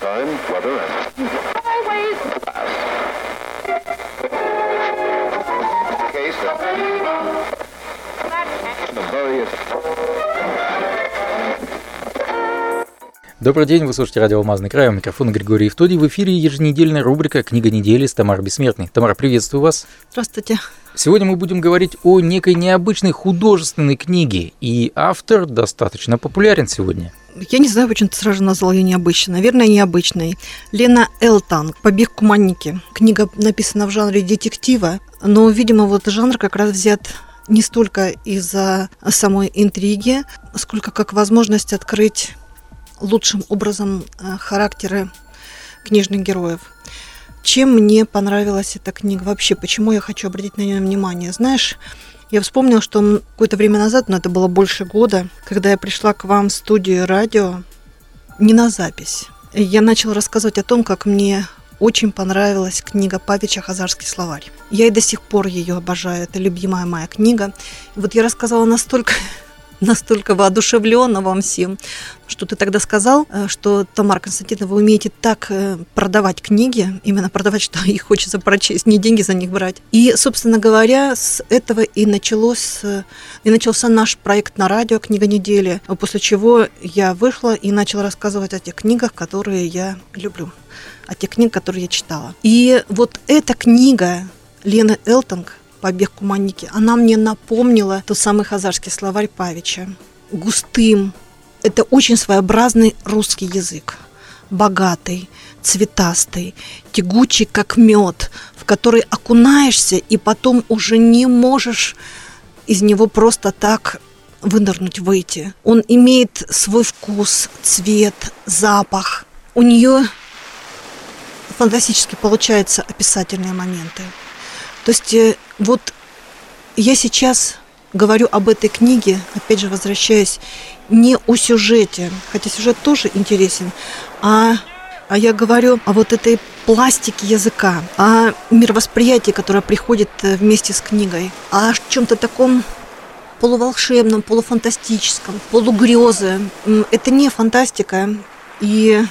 Time, weather, and always case of the various Добрый день, вы слушаете радио «Алмазный край», у микрофона Григорий Евтодий. В эфире еженедельная рубрика «Книга недели» с Тамарой Бессмертной. Тамара, приветствую вас. Здравствуйте. Сегодня мы будем говорить о некой необычной художественной книге, и автор достаточно популярен сегодня. Я не знаю, почему ты сразу назвал ее необычной. Наверное, необычной. Лена Элтанг «Побег куманники». Книга написана в жанре детектива, но, видимо, вот жанр как раз взят не столько из-за самой интриги, сколько как возможность открыть лучшим образом э, характеры книжных героев. Чем мне понравилась эта книга вообще? Почему я хочу обратить на нее внимание? Знаешь, я вспомнила, что какое-то время назад, но это было больше года, когда я пришла к вам в студию радио, не на запись. Я начала рассказывать о том, как мне очень понравилась книга Павича «Хазарский словарь». Я и до сих пор ее обожаю, это любимая моя книга. Вот я рассказала настолько настолько воодушевленно вам всем, что ты тогда сказал, э, что, Тамара Константиновна, вы умеете так э, продавать книги, именно продавать, что их хочется прочесть, не деньги за них брать. И, собственно говоря, с этого и началось, э, и начался наш проект на радио «Книга недели», после чего я вышла и начала рассказывать о тех книгах, которые я люблю, о тех книгах, которые я читала. И вот эта книга Лены Элтонг «Побег Куманики», она мне напомнила тот самый хазарский словарь Павича. Густым. Это очень своеобразный русский язык. Богатый, цветастый, тягучий, как мед, в который окунаешься и потом уже не можешь из него просто так вынырнуть, выйти. Он имеет свой вкус, цвет, запах. У нее фантастически получаются описательные моменты. То есть э, вот я сейчас говорю об этой книге, опять же возвращаясь, не о сюжете, хотя сюжет тоже интересен, а, а я говорю о вот этой пластике языка, о мировосприятии, которое приходит э, вместе с книгой, о чем-то таком полуволшебном, полуфантастическом, полугрезы. Это не фантастика. И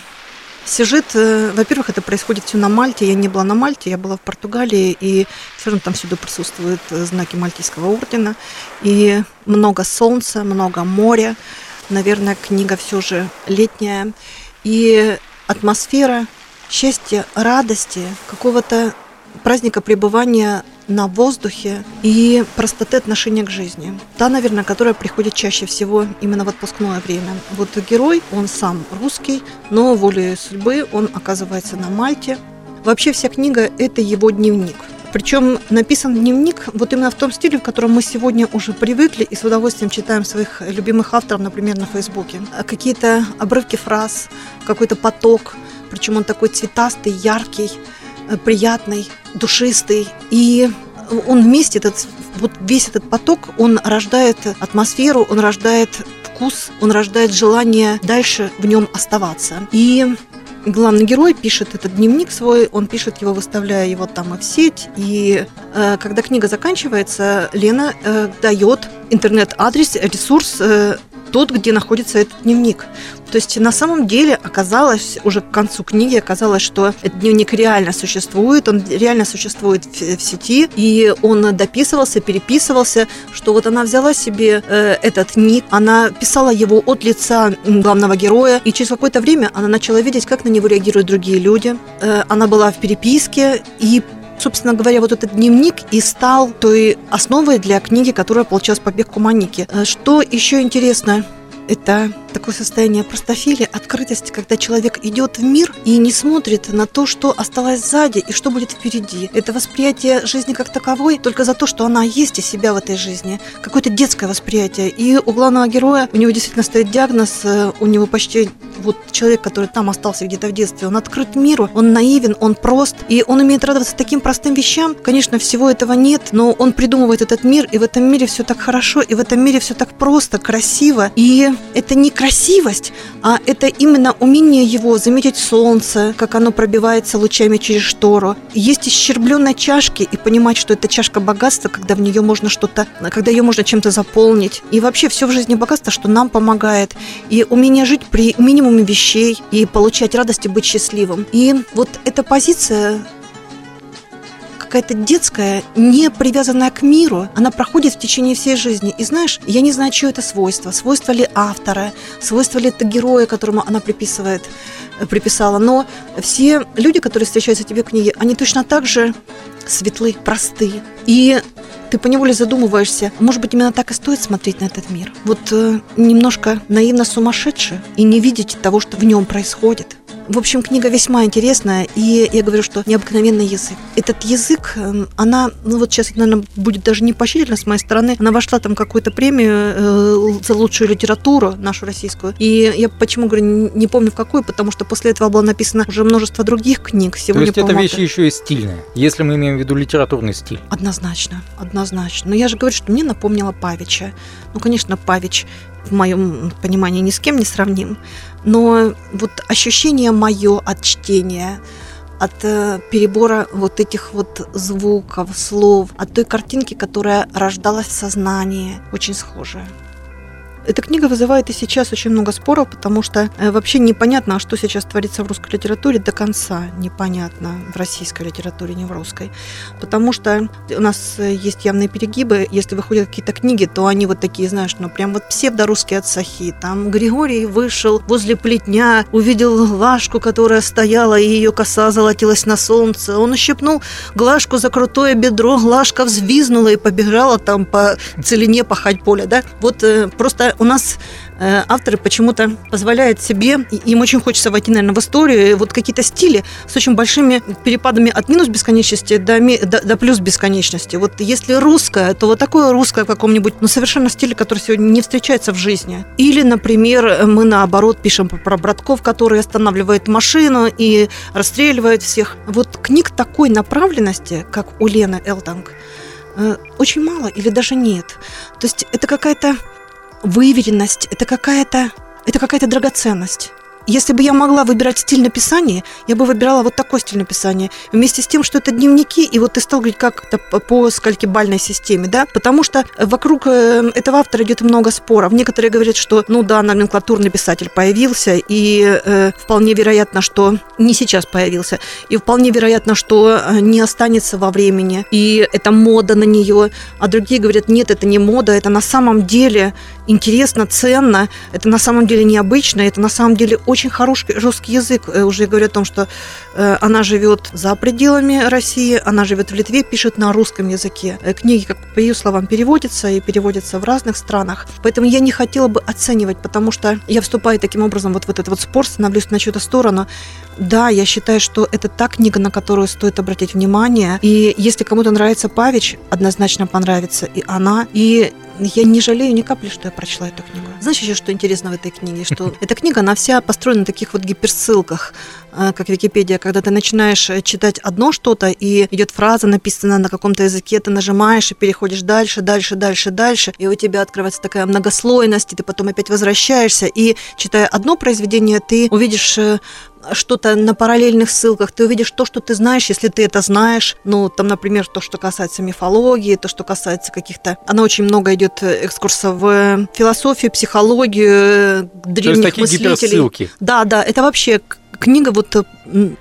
Сюжет, э, во-первых, это происходит все на Мальте. Я не была на Мальте, я была в Португалии, и все равно там всюду присутствуют э, знаки Мальтийского ордена. И много солнца, много моря. Наверное, книга все же летняя. И атмосфера счастья, радости, какого-то праздника пребывания на воздухе и простоты отношения к жизни. Та, наверное, которая приходит чаще всего именно в отпускное время. Вот герой, он сам русский, но волей судьбы он оказывается на Мальте. Вообще вся книга – это его дневник. Причем написан дневник вот именно в том стиле, в котором мы сегодня уже привыкли и с удовольствием читаем своих любимых авторов, например, на Фейсбуке. Какие-то обрывки фраз, какой-то поток, причем он такой цветастый, яркий, приятный, душистый. И он вместе, этот, вот весь этот поток, он рождает атмосферу, он рождает вкус, он рождает желание дальше в нем оставаться. И главный герой пишет этот дневник свой, он пишет его, выставляя его там в сеть. И э, когда книга заканчивается, Лена э, дает интернет-адрес, ресурс э, тот, где находится этот дневник. То есть на самом деле оказалось, уже к концу книги оказалось, что этот дневник реально существует, он реально существует в, в сети, и он дописывался, переписывался, что вот она взяла себе э, этот ник, она писала его от лица главного героя, и через какое-то время она начала видеть, как на него реагируют другие люди. Э, она была в переписке, и собственно говоря, вот этот дневник и стал той основой для книги, которая получилась «Побег Куманики». Э, что еще интересно, это такое состояние простофилия, открытости, когда человек идет в мир и не смотрит на то, что осталось сзади и что будет впереди. Это восприятие жизни как таковой только за то, что она есть из себя в этой жизни. Какое-то детское восприятие. И у главного героя, у него действительно стоит диагноз, э, у него почти вот человек, который там остался где-то в детстве, он открыт миру, он наивен, он прост, и он умеет радоваться таким простым вещам. Конечно, всего этого нет, но он придумывает этот мир, и в этом мире все так хорошо, и в этом мире все так просто, красиво, и это, не красивость, а это именно умение его заметить солнце, как оно пробивается лучами через штору. Есть исчербленная чашки и понимать, что это чашка богатства, когда в нее можно что-то, когда ее можно чем-то заполнить. И вообще все в жизни богатство, что нам помогает. И умение жить при минимуме вещей и получать радость и быть счастливым. И вот эта позиция какая-то детская, не привязанная к миру, она проходит в течение всей жизни. И знаешь, я не знаю, чье это свойство. Свойство ли автора, свойство ли это героя, которому она приписывает, приписала. Но все люди, которые встречаются тебе в книге, они точно так же светлы, просты. И ты поневоле задумываешься, может быть, именно так и стоит смотреть на этот мир. Вот э, немножко наивно сумасшедше и не видеть того, что в нем происходит. В общем, книга весьма интересная, и я говорю, что необыкновенный язык. Этот язык, эм, она, ну вот сейчас, наверное, будет даже непочтительно с моей стороны, она вошла там какую-то премию э, за лучшую литературу нашу российскую. И я почему говорю, не помню в какую, потому что после этого было написано уже множество других книг. Сегодня, То есть эта вещь еще и стильная, если мы имеем в виду литературный стиль. Однозначно, однозначно. Но я же говорю, что мне напомнила Павича. Ну, конечно, Павич в моем понимании ни с кем не сравним, но вот ощущение мое от чтения, от э, перебора вот этих вот звуков, слов, от той картинки, которая рождалась в сознании, очень схожее. Эта книга вызывает и сейчас очень много споров, потому что э, вообще непонятно, а что сейчас творится в русской литературе до конца. Непонятно в российской литературе, не в русской. Потому что у нас э, есть явные перегибы. Если выходят какие-то книги, то они вот такие, знаешь, ну прям вот псевдорусские отсахи. Там Григорий вышел возле плетня, увидел Глашку, которая стояла, и ее коса золотилась на солнце. Он ущипнул Глашку за крутое бедро, Глашка взвизнула и побежала там по целине пахать поле, да? Вот э, просто у нас э, авторы почему-то позволяют себе, им очень хочется войти, наверное, в историю, вот какие-то стили с очень большими перепадами от минус бесконечности до, до, до плюс бесконечности. Вот если русское, то вот такое русское в каком-нибудь, ну, совершенно стиле, который сегодня не встречается в жизни. Или, например, мы наоборот пишем про братков, которые останавливают машину и расстреливают всех. Вот книг такой направленности, как у Лены Элтанг, э, очень мало или даже нет. То есть это какая-то выверенность, это какая-то это какая-то драгоценность. Если бы я могла выбирать стиль написания, я бы выбирала вот такой стиль написания. Вместе с тем, что это дневники, и вот ты стал говорить как-то по скалькибальной системе, да? Потому что вокруг э, этого автора идет много споров. Некоторые говорят, что, ну да, номенклатурный писатель появился, и э, вполне вероятно, что не сейчас появился, и вполне вероятно, что э, не останется во времени, и это мода на нее. А другие говорят, нет, это не мода, это на самом деле интересно, ценно, это на самом деле необычно, это на самом деле очень хороший русский язык. Э, уже говорят о том, что э, она живет за пределами России, она живет в Литве, пишет на русском языке. Э, книги, как по ее словам, переводятся и переводятся в разных странах. Поэтому я не хотела бы оценивать, потому что я вступаю таким образом вот в этот вот спор, становлюсь на чью-то сторону. Да, я считаю, что это та книга, на которую стоит обратить внимание. И если кому-то нравится Павич, однозначно понравится и она. И я не жалею ни капли, что я прочла эту книгу. Знаешь еще, что интересно в этой книге? Что эта книга, она вся построена на таких вот гиперссылках, э, как Википедия, когда ты начинаешь э, читать одно что-то, и идет фраза, написанная на каком-то языке, ты нажимаешь и переходишь дальше, дальше, дальше, дальше, и у тебя открывается такая многослойность, и ты потом опять возвращаешься, и читая одно произведение, ты увидишь э, что-то на параллельных ссылках, ты увидишь то, что ты знаешь, если ты это знаешь. Ну, там, например, то, что касается мифологии, то, что касается каких-то... Она очень много идет э, экскурсов в э, философию, психологию древних то есть такие мыслителей. Гиперссылки. Да, да, это вообще книга вот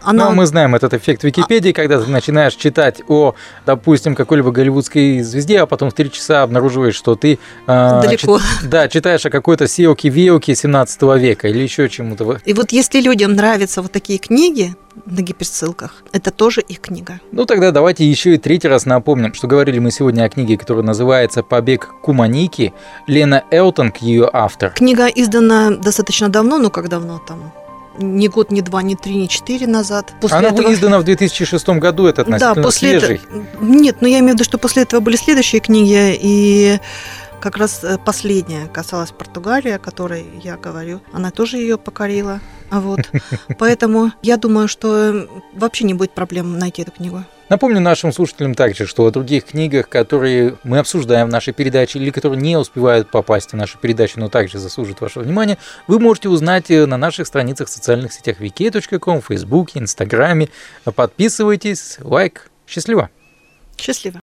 она... Ну, мы знаем этот эффект Википедии, а... когда ты начинаешь читать о, допустим, какой-либо голливудской звезде, а потом в три часа обнаруживаешь, что ты... Э, Далеко. Чит... Да, читаешь о какой-то Сиоке-Виоке 17 века или еще чему-то. И вот если людям нравятся вот такие книги, на гиперссылках. Это тоже их книга. Ну тогда давайте еще и третий раз напомним, что говорили мы сегодня о книге, которая называется «Побег Куманики». Лена Элтонг, ее автор. Книга издана достаточно давно, ну как давно там? Ни год, ни два, ни три, ни четыре назад. После Она этого... издана в 2006 году, это относительно да, после свежий. Это... Нет, но я имею в виду, что после этого были следующие книги, и как раз э, последняя касалась Португалии, о которой я говорю. Она тоже ее покорила. Вот. Поэтому я думаю, что вообще не будет проблем найти эту книгу. Напомню нашим слушателям также, что о других книгах, которые мы обсуждаем в нашей передаче или которые не успевают попасть в нашу передачу, но также заслужат вашего внимания, вы можете узнать э, на наших страницах в социальных сетях wiki.com, в Фейсбуке, Инстаграме. Подписывайтесь, лайк. Счастливо! Счастливо!